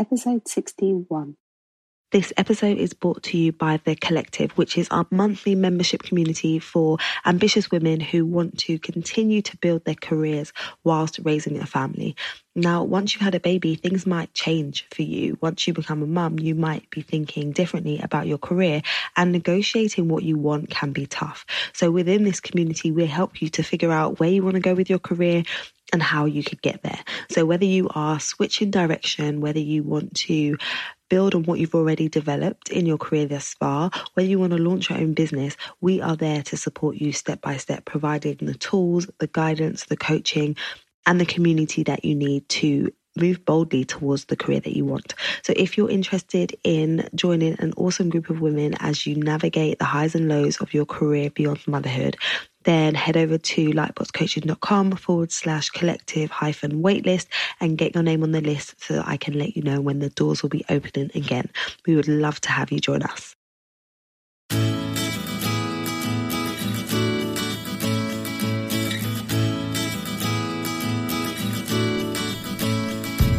episode 61. This episode is brought to you by The Collective, which is our monthly membership community for ambitious women who want to continue to build their careers whilst raising a family. Now, once you've had a baby, things might change for you. Once you become a mum, you might be thinking differently about your career, and negotiating what you want can be tough. So, within this community, we help you to figure out where you want to go with your career and how you could get there. So, whether you are switching direction, whether you want to build on what you've already developed in your career thus far, whether you want to launch your own business, we are there to support you step by step, providing the tools, the guidance, the coaching, and the community that you need to move boldly towards the career that you want. So if you're interested in joining an awesome group of women as you navigate the highs and lows of your career beyond motherhood, then head over to lightboxcoaching.com forward slash collective hyphen waitlist and get your name on the list so that I can let you know when the doors will be opening again. We would love to have you join us.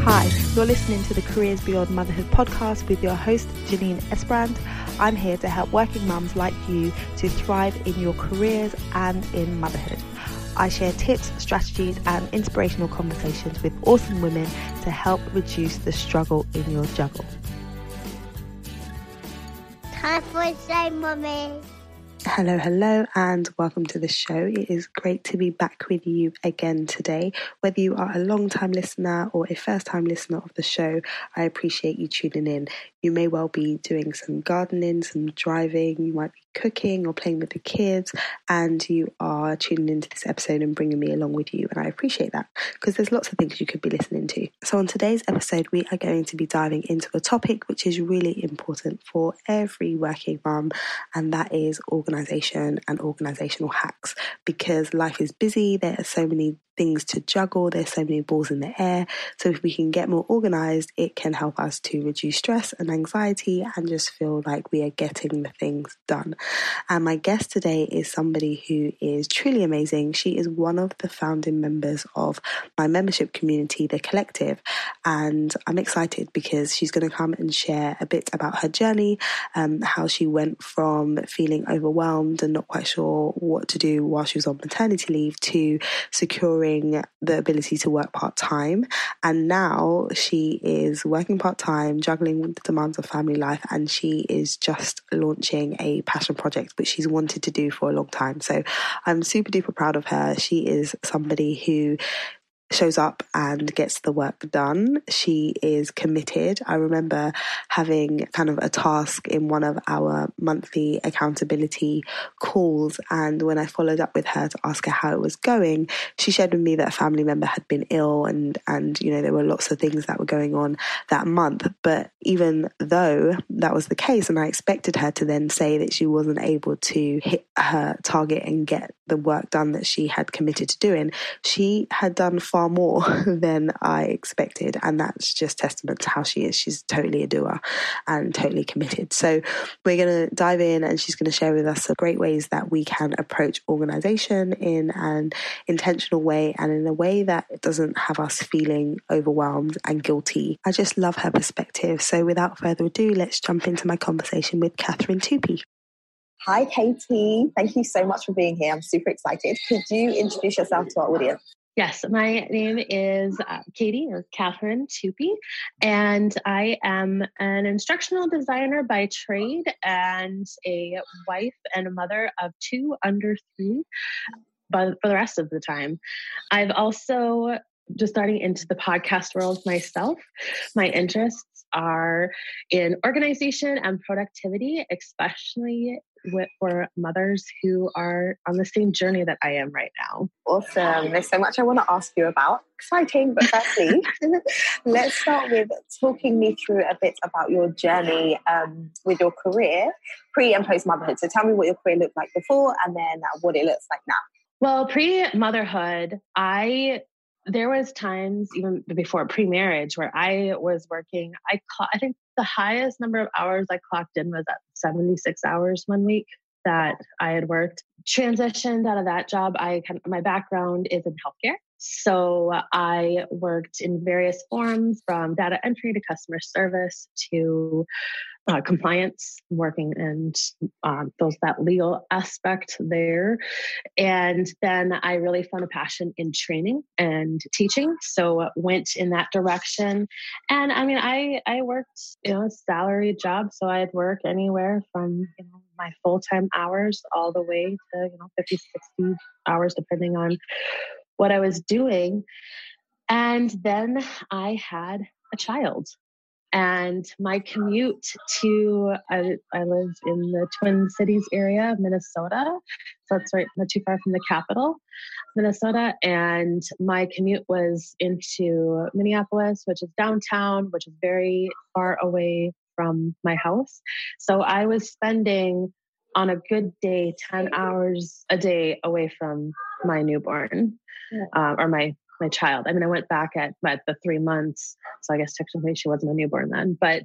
Hi, you're listening to the Careers Beyond Motherhood podcast with your host, Janine Esbrand. I'm here to help working mums like you to thrive in your careers and in motherhood. I share tips, strategies, and inspirational conversations with awesome women to help reduce the struggle in your juggle. Time for say, mommy. Hello, hello, and welcome to the show. It is great to be back with you again today. Whether you are a long time listener or a first time listener of the show, I appreciate you tuning in. You may well be doing some gardening, some driving, you might be cooking or playing with the kids, and you are tuning into this episode and bringing me along with you. And I appreciate that because there's lots of things you could be listening to. So, on today's episode, we are going to be diving into a topic which is really important for every working mum, and that is organization and organizational hacks because life is busy, there are so many things to juggle. There's so many balls in the air. So if we can get more organized, it can help us to reduce stress and anxiety and just feel like we are getting the things done. And my guest today is somebody who is truly amazing. She is one of the founding members of my membership community, The Collective. And I'm excited because she's going to come and share a bit about her journey, um, how she went from feeling overwhelmed and not quite sure what to do while she was on maternity leave to securing the ability to work part time. And now she is working part time, juggling the demands of family life, and she is just launching a passion project which she's wanted to do for a long time. So I'm super duper proud of her. She is somebody who shows up and gets the work done. She is committed. I remember having kind of a task in one of our monthly accountability calls. And when I followed up with her to ask her how it was going, she shared with me that a family member had been ill and, and, you know, there were lots of things that were going on that month. But even though that was the case, and I expected her to then say that she wasn't able to hit her target and get the work done that she had committed to doing, she had done far far more than I expected. And that's just testament to how she is. She's totally a doer and totally committed. So we're going to dive in and she's going to share with us some great ways that we can approach organization in an intentional way and in a way that doesn't have us feeling overwhelmed and guilty. I just love her perspective. So without further ado, let's jump into my conversation with Katherine Tupy. Hi, Katy. Thank you so much for being here. I'm super excited. Could you introduce yourself to our audience? Yes, my name is uh, Katy or Katherine Tupy, and I am an instructional designer by trade and a wife and a mother of two under three, but for the rest of the time. I've also just starting into the podcast world myself. My interests are in organization and productivity, especially for mothers who are on the same journey that I am right now. Awesome. There's so much I want to ask you about. Exciting, but firstly, let's start with talking me through a bit about your journey um, with your career pre and post motherhood. So tell me what your career looked like before and then what it looks like now. Well, pre motherhood, I there was times even before pre-marriage where I was working. I I think the highest number of hours I clocked in was at 76 hours one week that I had worked. Transitioned out of that job. I my background is in healthcare. So I worked in various forms from data entry to customer service to uh, compliance, working and um, those that legal aspect there. And then I really found a passion in training and teaching, so went in that direction. And I mean, I I worked you know a salary job, so I'd work anywhere from you know my full time hours all the way to you know 50, 60 hours, depending on what I was doing. And then I had a child. And my commute to I, I live in the twin cities area of minnesota. So that's right not too far from the capital minnesota. And my commute was into minneapolis which is downtown which is very far away from my house. So i was spending on a good day 10 hours a day away from my newborn uh, or my my child. I mean, I went back at, at the three months, so I guess technically she wasn't a newborn then, but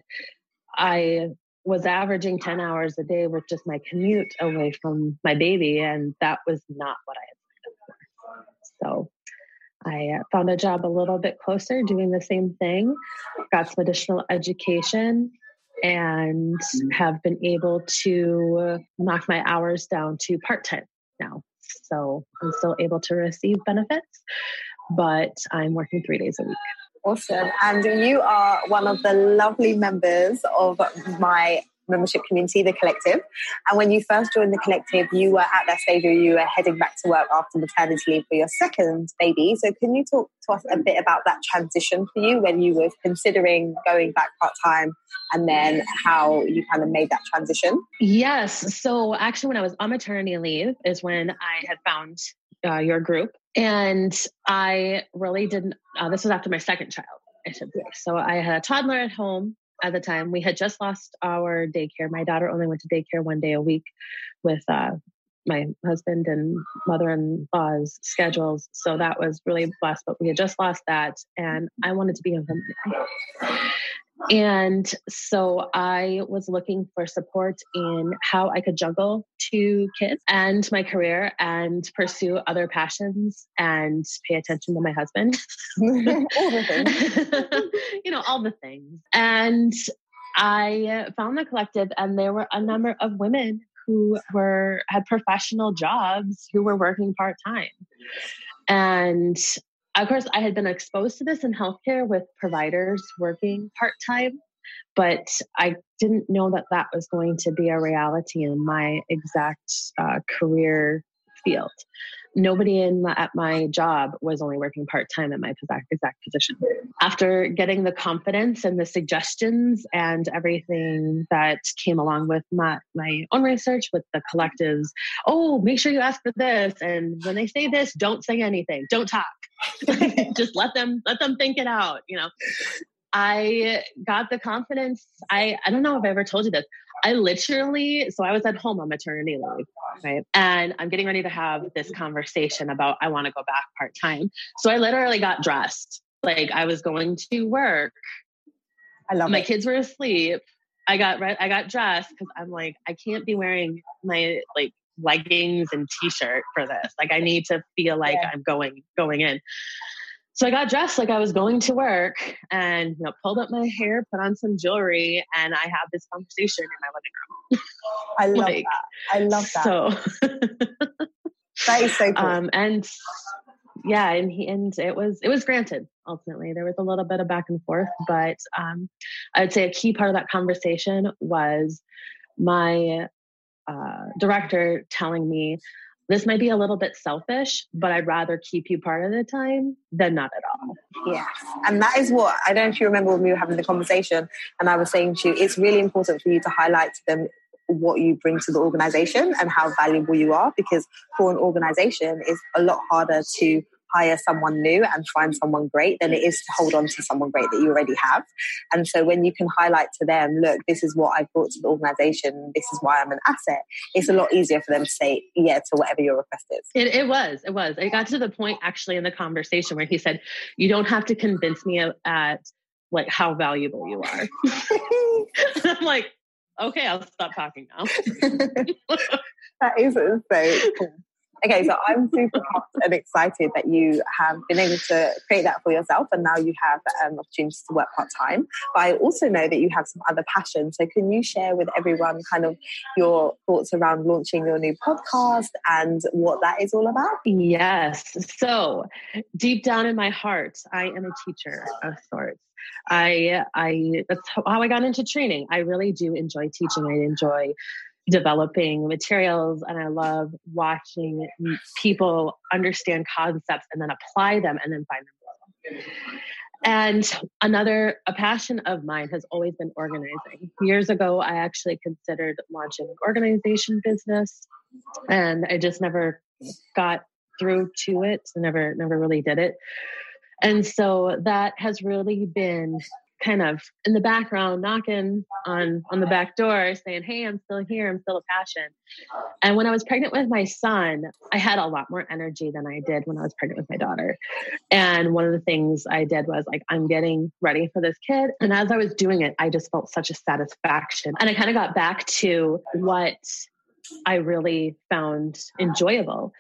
I was averaging 10 hours a day with just my commute away from my baby, and that was not what I had signed for. So I found a job a little bit closer doing the same thing, got some additional education, and mm-hmm. have been able to knock my hours down to part time now. So I'm still able to receive benefits, but I'm working three days a week. Awesome. And you are one of the lovely members of my membership community, the collective. And when you first joined the collective, you were at that stage where you were heading back to work after maternity leave for your second baby. So can you talk to us a bit about that transition for you when you were considering going back part time and then how you kind of made that transition? Yes. So actually when I was on maternity leave is when I had found uh, your group and I really didn't, uh, this was after my second child, I should say. So I had a toddler at home at the time. We had just lost our daycare. My daughter only went to daycare one day a week with uh, my husband and mother in law's schedules. So that was really blessed, but we had just lost that. And I wanted to be a home. And so I was looking for support in how I could juggle two kids and my career and pursue other passions and pay attention to my husband. you know, all the things. And I found the collective, and there were a number of women who were had professional jobs who were working part time. And of course, I had been exposed to this in healthcare with providers working part time, but I didn't know that that was going to be a reality in my exact uh, career field nobody in my, at my job was only working part time at my exact, exact position. After getting the confidence and the suggestions and everything that came along with my, my own research with the collectives, oh, make sure you ask for this. And when they say this, don't say anything, don't talk. Just let them let them think it out, you know. I got the confidence. I, I don't know if I ever told you this. I literally, so I was at home on maternity leave, right? And I'm getting ready to have this conversation about I want to go back part time. So I literally got dressed like I was going to work. I love My it. kids were asleep. I got right. I got dressed because I'm like I can't be wearing my like leggings and t-shirt for this. Like I need to feel like yeah. I'm going going in. So I got dressed like I was going to work and you know pulled up my hair, put on some jewelry, and I had this conversation in my living room. I love like, that. I love that. So that is so cool. Um, and yeah, and he and it was it was granted ultimately. There was a little bit of back and forth, but um, I'd say a key part of that conversation was my uh, director telling me this might be a little bit selfish, but I'd rather keep you part of the time than not at all. Yes. And that is what I don't know if you remember when we were having the conversation and I was saying to you, it's really important for you to highlight to them what you bring to the organization and how valuable you are because for an organization it's a lot harder to hire someone new and find someone great than it is to hold on to someone great that you already have. And so when you can highlight to them, look, this is what I've brought to the organization, this is why I'm an asset, it's a lot easier for them to say yeah to whatever your request is. It, it was, it was. It got to the point actually in the conversation where he said, you don't have to convince me at like how valuable you are. I'm like, okay, I'll stop talking now. that is so cool. Okay, so I'm super pumped and excited that you have been able to create that for yourself and now you have um, opportunities to work part time. But I also know that you have some other passions. So can you share with everyone kind of your thoughts around launching your new podcast and what that is all about? Yes. So deep down in my heart, I am a teacher of sorts. I I that's how I got into training. I really do enjoy teaching. I enjoy developing materials and I love watching people understand concepts and then apply them and then find them. And another a passion of mine has always been organizing. Years ago, I actually considered launching an organization business, and I just never got through to it. Never, never really did it. And so that has really been kind of in the background knocking on on the back door saying hey i'm still here. I'm still a passion. And when i was pregnant with my son i had a lot more energy than i did when i was pregnant with my daughter. And one of the things i did was like i'm getting ready for this kid. And as i was doing it i just felt such a satisfaction. And i kind of got back to what I really found enjoyable.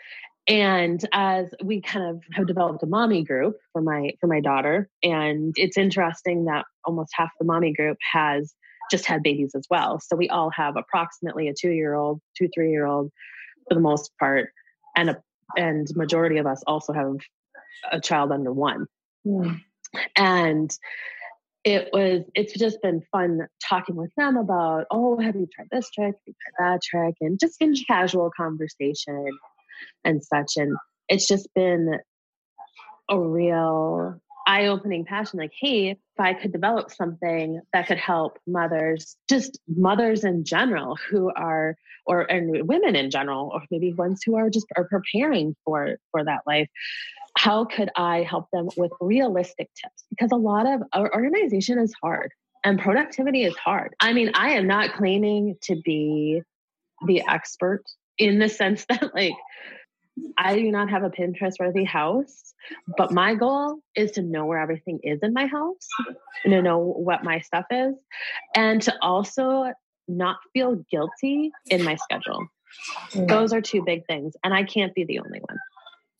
And as we kind of have developed a mommy group for my for my daughter, and it's interesting that almost half the mommy group has just had babies as well. So we all have approximately a two year old, two three year old, for the most part, and a and majority of us also have a child under one. Mm. And it was it's just been fun talking with them about oh have you tried this trick have you tried that trick and just in casual conversation and such. And it's just been a real eye opening passion like, hey, if I could develop something that could help mothers, just mothers in general who are, or and women in general, or maybe ones who are just are preparing for for that life. How could I help them with realistic tips? Because a lot of our organization is hard and productivity is hard. I mean, I am not claiming to be the expert in the sense that like I do not have a Pinterest worthy house, but my goal is to know where everything is in my house and to know what my stuff is and to also not feel guilty in my schedule. Mm. Those are two big things. And I can't be the only one.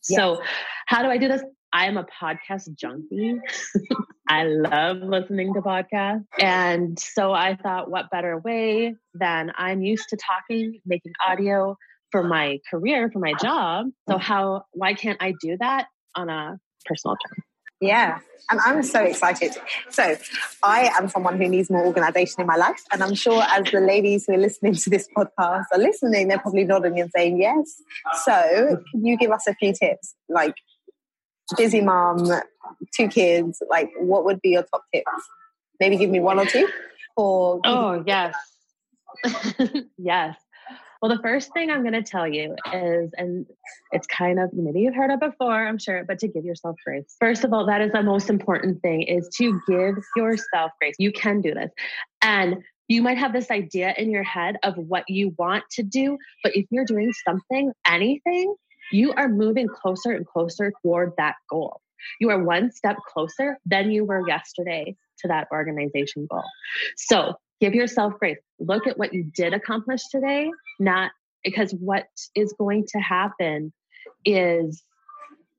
So, how do I do this? I am a podcast junkie. I love listening to podcasts. And so I thought, what better way than I'm used to talking, making audio, for my career, for my job. So how why can't I do that on a personal term? Yeah, and I'm so excited. So, I am someone who needs more organization in my life, and I'm sure as the ladies who are listening to this podcast are listening, they're probably nodding and saying yes. So, can you give us a few tips, like busy mom, two kids? Like, what would be your top tips? Maybe give me one or two. Or oh yes, yes. Well, the first thing I'm going to tell you is, and it's kind of, maybe you've heard it before, I'm sure, but to give yourself grace. First of all, that is the most important thing is to give yourself grace. You can do this. And you might have this idea in your head of what you want to do, but if you're doing something, anything, you are moving closer and closer toward that goal. You are one step closer than you were yesterday to that organization goal. So give yourself grace. Look at what you did accomplish today, not because what is going to happen is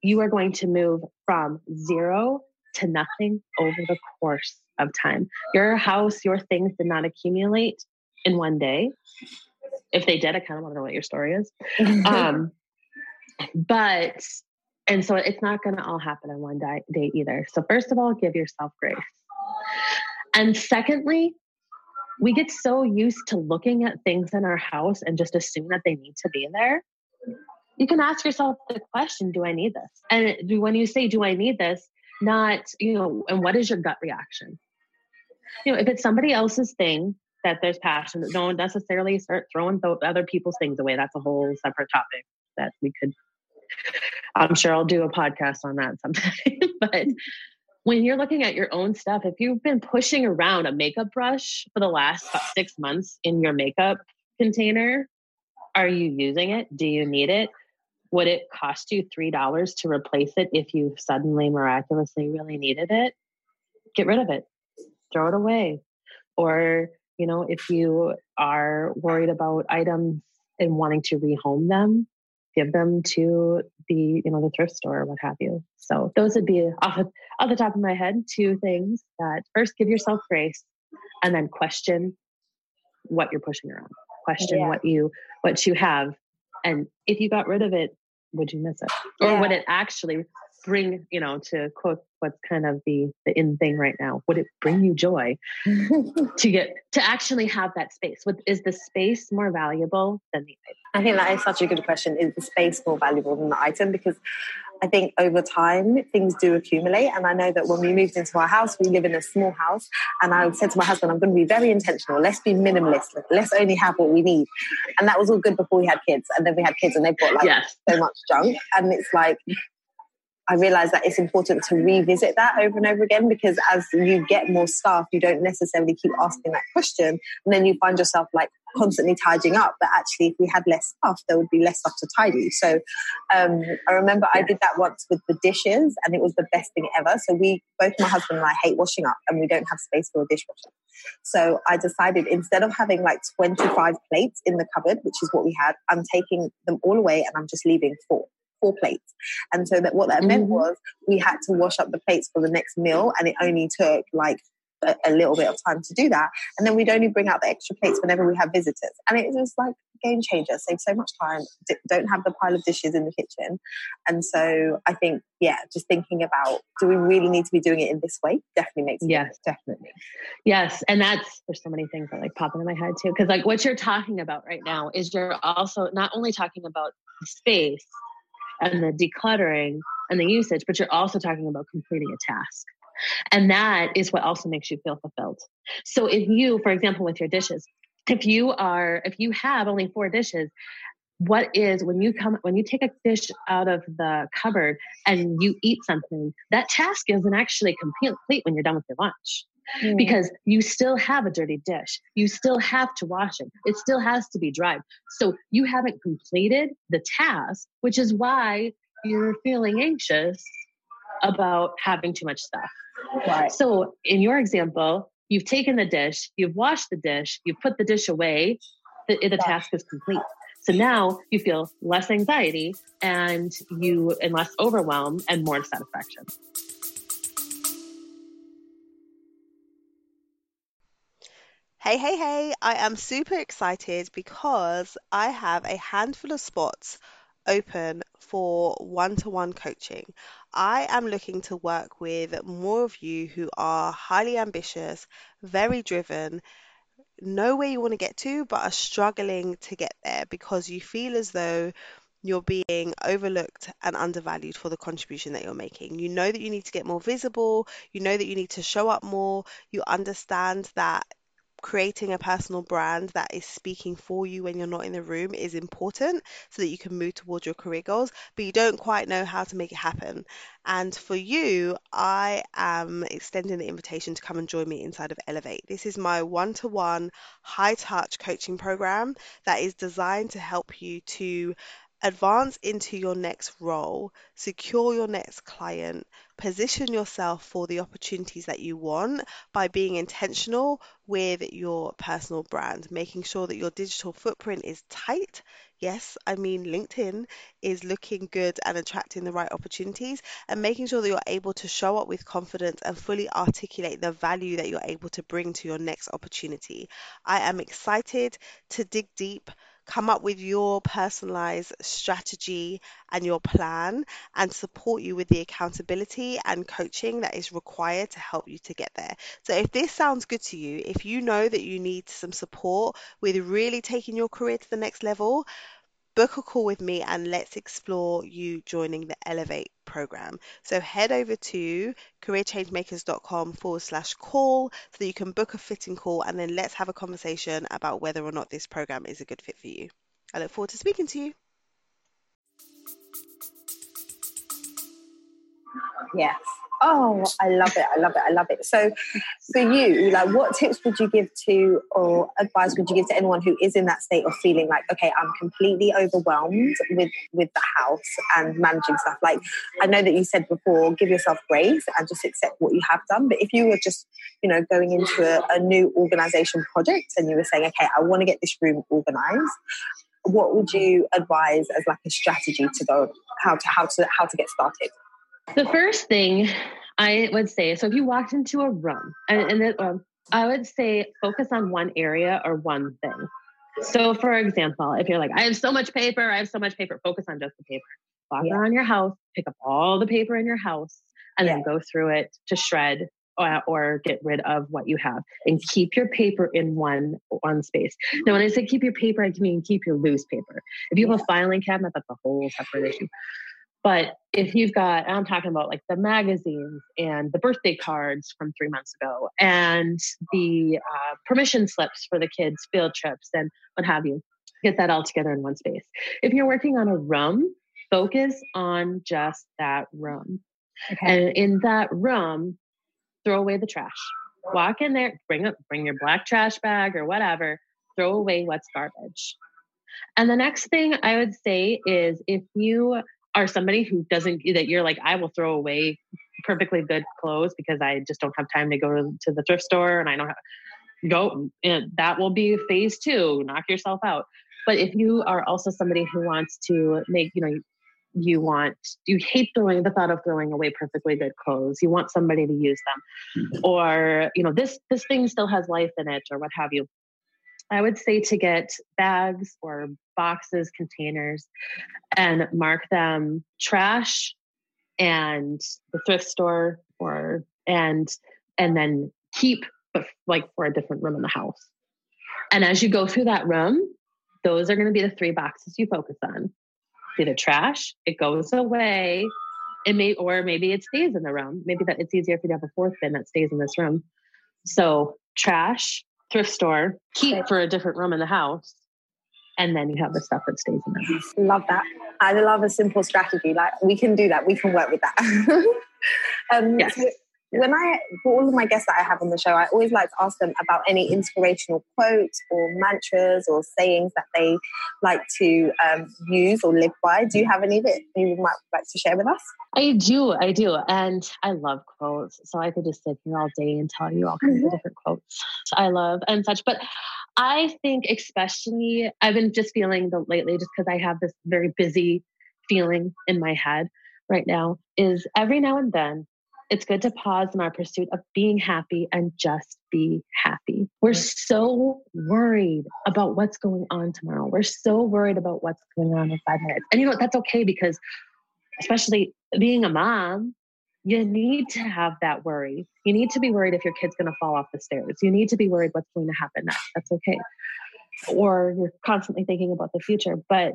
you are going to move from zero to nothing over the course of time. Your house, your things did not accumulate in one day. If they did, I kind of want to know what your story is. um, but, and so it's not going to all happen in one day, day either. So, first of all, give yourself grace. And secondly, we get so used to looking at things in our house and just assume that they need to be there. You can ask yourself the question, do I need this? And when you say, do I need this? Not, you know, and what is your gut reaction? You know, if it's somebody else's thing that there's passion, don't necessarily start throwing th- other people's things away. That's a whole separate topic that we could, I'm sure I'll do a podcast on that sometime. but when you're looking at your own stuff, if you've been pushing around a makeup brush for the last six months in your makeup container, are you using it? Do you need it? Would it cost you $3 to replace it if you suddenly miraculously really needed it? Get rid of it, throw it away. Or, you know, if you are worried about items and wanting to rehome them, give them to the you know the thrift store or what have you so those would be off, off the top of my head two things that first give yourself grace and then question what you're pushing around. Question yeah. what you what you have and if you got rid of it would you miss it? Or yeah. would it actually bring you know to quote what's kind of the the in thing right now would it bring you joy to get to actually have that space? What is the space more valuable than the item? I think that is such a good question. Is the space more valuable than the item? Because I think over time things do accumulate. And I know that when we moved into our house, we live in a small house. And I said to my husband, I'm going to be very intentional. Let's be minimalist. Let's only have what we need. And that was all good before we had kids. And then we had kids and they've got like yes. so much junk. And it's like, I realize that it's important to revisit that over and over again because as you get more stuff, you don't necessarily keep asking that question. And then you find yourself like constantly tidying up. But actually, if we had less stuff, there would be less stuff to tidy. So um, I remember I did that once with the dishes and it was the best thing ever. So we, both my husband and I hate washing up and we don't have space for a dishwasher. So I decided instead of having like 25 plates in the cupboard, which is what we had, I'm taking them all away and I'm just leaving four four plates. And so that what that mm-hmm. meant was we had to wash up the plates for the next meal and it only took like a, a, little bit of time to do that. And then we'd only bring out the extra plates whenever we have visitors. And it was like a game changer, save so much time, D- don't have the pile of dishes in the kitchen. And so I think, yeah, just thinking about do we really need to be doing it in this way definitely makes yes, sense. definitely. Yes. And that's, there's so many things that like pop into my head too. Cause like what you're talking about right now is you're also not only talking about space, and the decluttering and the usage, but you're also talking about completing a task. And that is what also makes you feel fulfilled. So if you, for example, with your dishes, if you are, if you have only four dishes, what is when you come when you take a dish out of the cupboard and you eat something that task isn't actually complete when you're done with your lunch. Mm. because you still have a dirty dish. You still have to wash it. It still has to be dried. So you haven't completed the task which is why you're feeling anxious about having too much stuff Right. So in your example, you've taken the dish, you've washed the dish, you've put the dish away, the, the right. task is complete. So now you feel less anxiety and you and less overwhelm and more satisfaction. Hey, hey, hey, I am super excited because I have a handful of spots open for one to one coaching. I am looking to work with more of you who are highly ambitious, very driven, know where you want to get to, but are struggling to get there because you feel as though you're being overlooked and undervalued for the contribution that you're making. You know that you need to get more visible, you know that you need to show up more, you understand that creating a personal brand that is speaking for you when you're not in the room is important so that you can move towards your career goals, but you don't quite know how to make it happen. And for you, I am extending the invitation to come and join me inside of Elevate. This is my one to one high touch coaching program that is designed to help you to advance into your next role, secure your next client, position yourself for the opportunities that you want by being intentional with your personal brand, making sure that your digital footprint is tight. Yes, I mean LinkedIn is looking good and attracting the right opportunities, and making sure that you're able to show up with confidence and fully articulate the value that you're able to bring to your next opportunity. I am excited to dig deep come up with your personalized strategy and your plan and support you with the accountability and coaching that is required to help you to get there. So, if this sounds good to you, if you know that you need some support with really taking your career to the next level, book a call with me and let's explore you joining the Elevate program. So head over to careerchangemakers.com forward slash call so that you can book a fitting call and then let's have a conversation about whether or not this program is a good fit for you. I look forward to speaking to you. Yes. Oh, I love it. I love it. I love it. So, for you, like, what tips would you give to or advice would you give to anyone who is in that state of feeling like, okay, I'm completely overwhelmed with with the house and managing stuff? Like, I know that you said before, give yourself grace and just accept what you have done. But if you were just, you know, going into a, a new organization project and you were saying, okay, I want to get this room organized, what would you advise as like a strategy to go how to how to how to get started? The first thing I would say, so if you walked into a room, and, and it, um, I would say focus on one area or one thing. So, for example, if you're like, I have so much paper, I have so much paper, focus on just the paper. Walk Yeah. around your house, pick up all the paper in your house, and then go through it to shred or, or get rid of what you have and keep your paper in one one space. Now, when I say keep your paper, I mean keep your loose paper. If you have a filing cabinet, that's a whole separate issue. But if you've got, I'm talking about like the magazines and the birthday cards from three months ago and the uh, permission slips for the kids' field trips and what have you, get that all together in one space. If you're working on a room, focus on just that room. And in that room, throw away the trash. Walk in there, bring up, bring your black trash bag or whatever, throw away what's garbage. And the next thing I would say is if you are somebody who doesn't that you're like, I will throw away perfectly good clothes because I just don't have time to go to, the thrift store and I don't have go and that will be phase two, knock yourself out. But if you are also somebody who wants to make, you know, you want you hate throwing the thought of throwing away perfectly good clothes. You want somebody to use them. Mm-hmm. Or you know this this thing still has life in it or what have you i would say to get bags or boxes containers and mark them trash and the thrift store or and and then keep like for a different room in the house and as you go through that room those are going to be the three boxes you focus on either trash, it goes away, it may or maybe it stays in the room. Maybe that it's easier if you have a fourth bin that stays in this room. So trash, thrift store, keep for a different room in the house, and then you have the stuff that stays in the house. Love that. I love a simple strategy. Like we can do that. We can work with that. um, Yes. so when I, for all of my guests that I have on the show, I always like to ask them about any inspirational quotes or mantras or sayings that they like to um, use or live by. Do you have any that you might like to share with us? I do, I do. And I love quotes. So I could just sit here all day and tell you all kinds of different quotes I love and such. But I think, especially, I've been just feeling the lately, just because I have this very busy feeling in my head right now, is every now and then it's good to pause in our pursuit of being happy and just be happy. We're so worried about what's going on tomorrow. We're so worried about what's going on in five minutes. And you know what? That's okay because, especially being a mom, you need to have that worry. You need to be worried if your kid's going to fall off the stairs. You need to be worried what's going to happen next. That's okay. Or you're constantly thinking about the future. But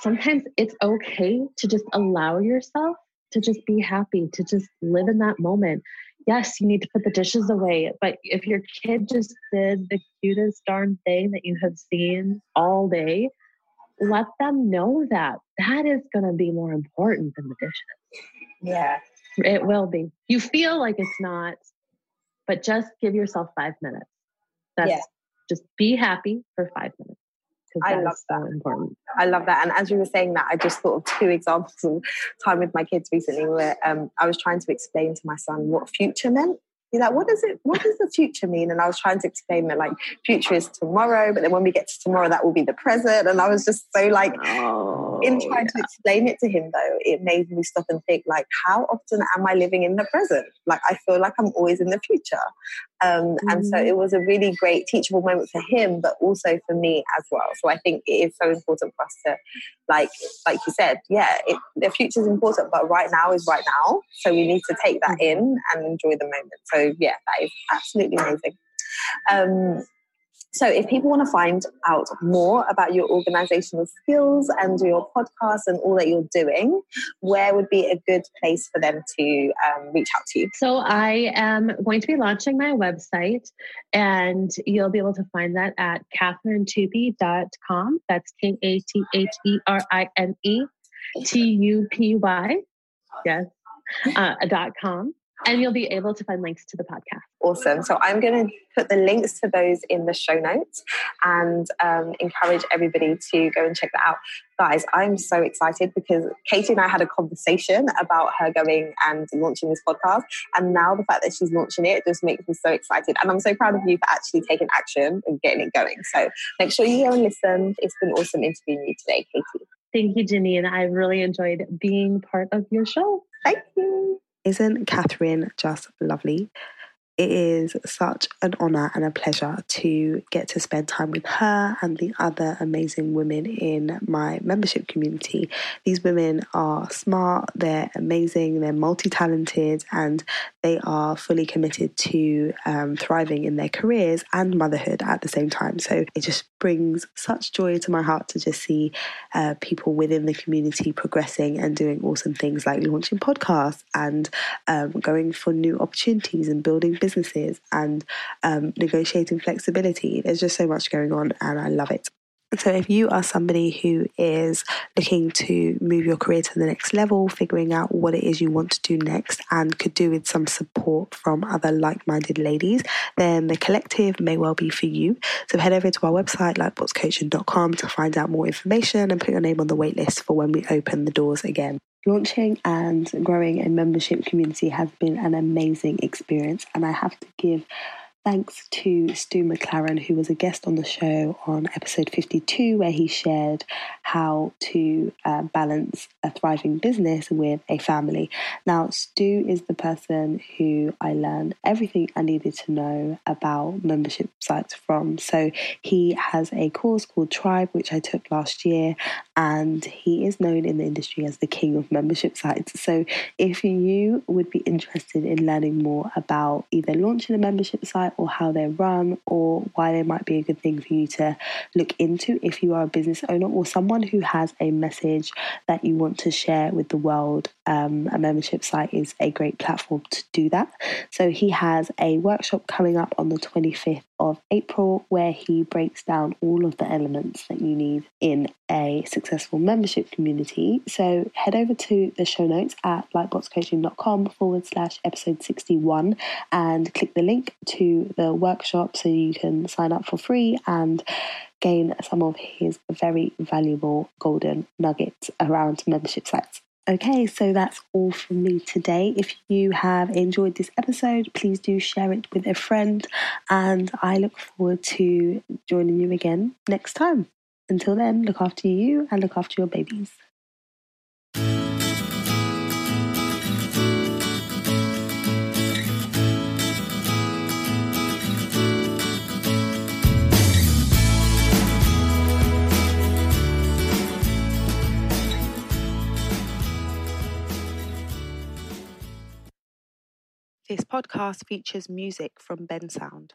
sometimes it's okay to just allow yourself to just be happy, to just live in that moment. Yes, you need to put the dishes away, but if your kid just did the cutest darn thing that you have seen all day, let them know that that is going to be more important than the dishes. Yeah. It will be. You feel like it's not, but just give yourself five minutes. That's Yeah. just be happy for five minutes. I that love so important. I love that. And as you were saying that, I just thought of two examples of time with my kids recently where um, I was trying to explain to my son what future meant. He's like, what does it, what does the future mean? And I was trying to explain that like future is tomorrow, but then when we get to tomorrow, that will be the present. And I was just so like, Oh, in trying to explain it to him though, it made me stop and think like, how often am I living in the present? Like, I feel like I'm always in the future. Um, And so Mhm. it was a really great teachable moment for him, but also for me as well. So I think it is so important for us to, like, like you said, yeah, it, the future is important, but right now is right now. So we need to take that in and enjoy the moment. So yeah, that is absolutely amazing. Um, so, if people want to find out more about your organizational skills and your podcast and all that you're doing, where would be a good place for them to um, reach out to you? So I am going to be launching my website and you'll be able to find that at katherinetupy.com. That's K A T H E R I N E T U P Y. Yes. Uh, dot com. And you'll be able to find links to the podcast. Awesome. So I'm going to put the links to those in the show notes and um, encourage everybody to go and check that out. Guys, I'm so excited because Katy and I had a conversation about her going and launching this podcast. And now the fact that she's launching it just makes me so excited. And I'm so proud of you for actually taking action and getting it going. So make sure you go and listen. It's been awesome interviewing you today, Katy. Thank you, Janine. I really enjoyed being part of your show. Thank you. Isn't Katherine just lovely? It is such an honour and a pleasure to get to spend time with her and the other amazing women in my membership community. These women are smart, they're amazing, they're multi talented, and they are fully committed to um, thriving in their careers and motherhood at the same time. So it just brings such joy to my heart to just see uh, people within the community progressing and doing awesome things like launching podcasts and um, going for new opportunities and building businesses and um, negotiating flexibility. There's just so much going on, and I love it. So, if you are somebody who is looking to move your career to the next level, figuring out what it is you want to do next, and could do with some support from other like minded ladies, then the collective may well be for you. So, head over to our website, lightboxcoaching.com, to find out more information and put your name on the waitlist for when we open the doors again. Launching and growing a membership community has been an amazing experience, and I have to give thanks to Stu McLaren, who was a guest on the show on episode 52, where he shared how to uh, balance a thriving business with a family. Now, Stu is the person who I learned everything I needed to know about membership sites from. So, he has a course called Tribe, which I took last year, and he is known in the industry as the king of membership sites. So, if you would be interested in learning more about either launching a membership site or how they're run or why they might be a good thing for you to look into if you are a business owner or someone who has a message that you want to share with the world, um, a membership site is a great platform to do that. So, he has a workshop coming up on the 25th of April where he breaks down all of the elements that you need in a successful membership community. So head over to the show notes at lightboxcoaching.com forward slash episode 61 and click the link to the workshop so you can sign up for free and gain some of his very valuable golden nuggets around membership sites. Okay, so that's all from me today. If you have enjoyed this episode, please do share it with a friend, and I look forward to joining you again next time. Until then, look after you and look after your babies. This podcast features music from Bensound.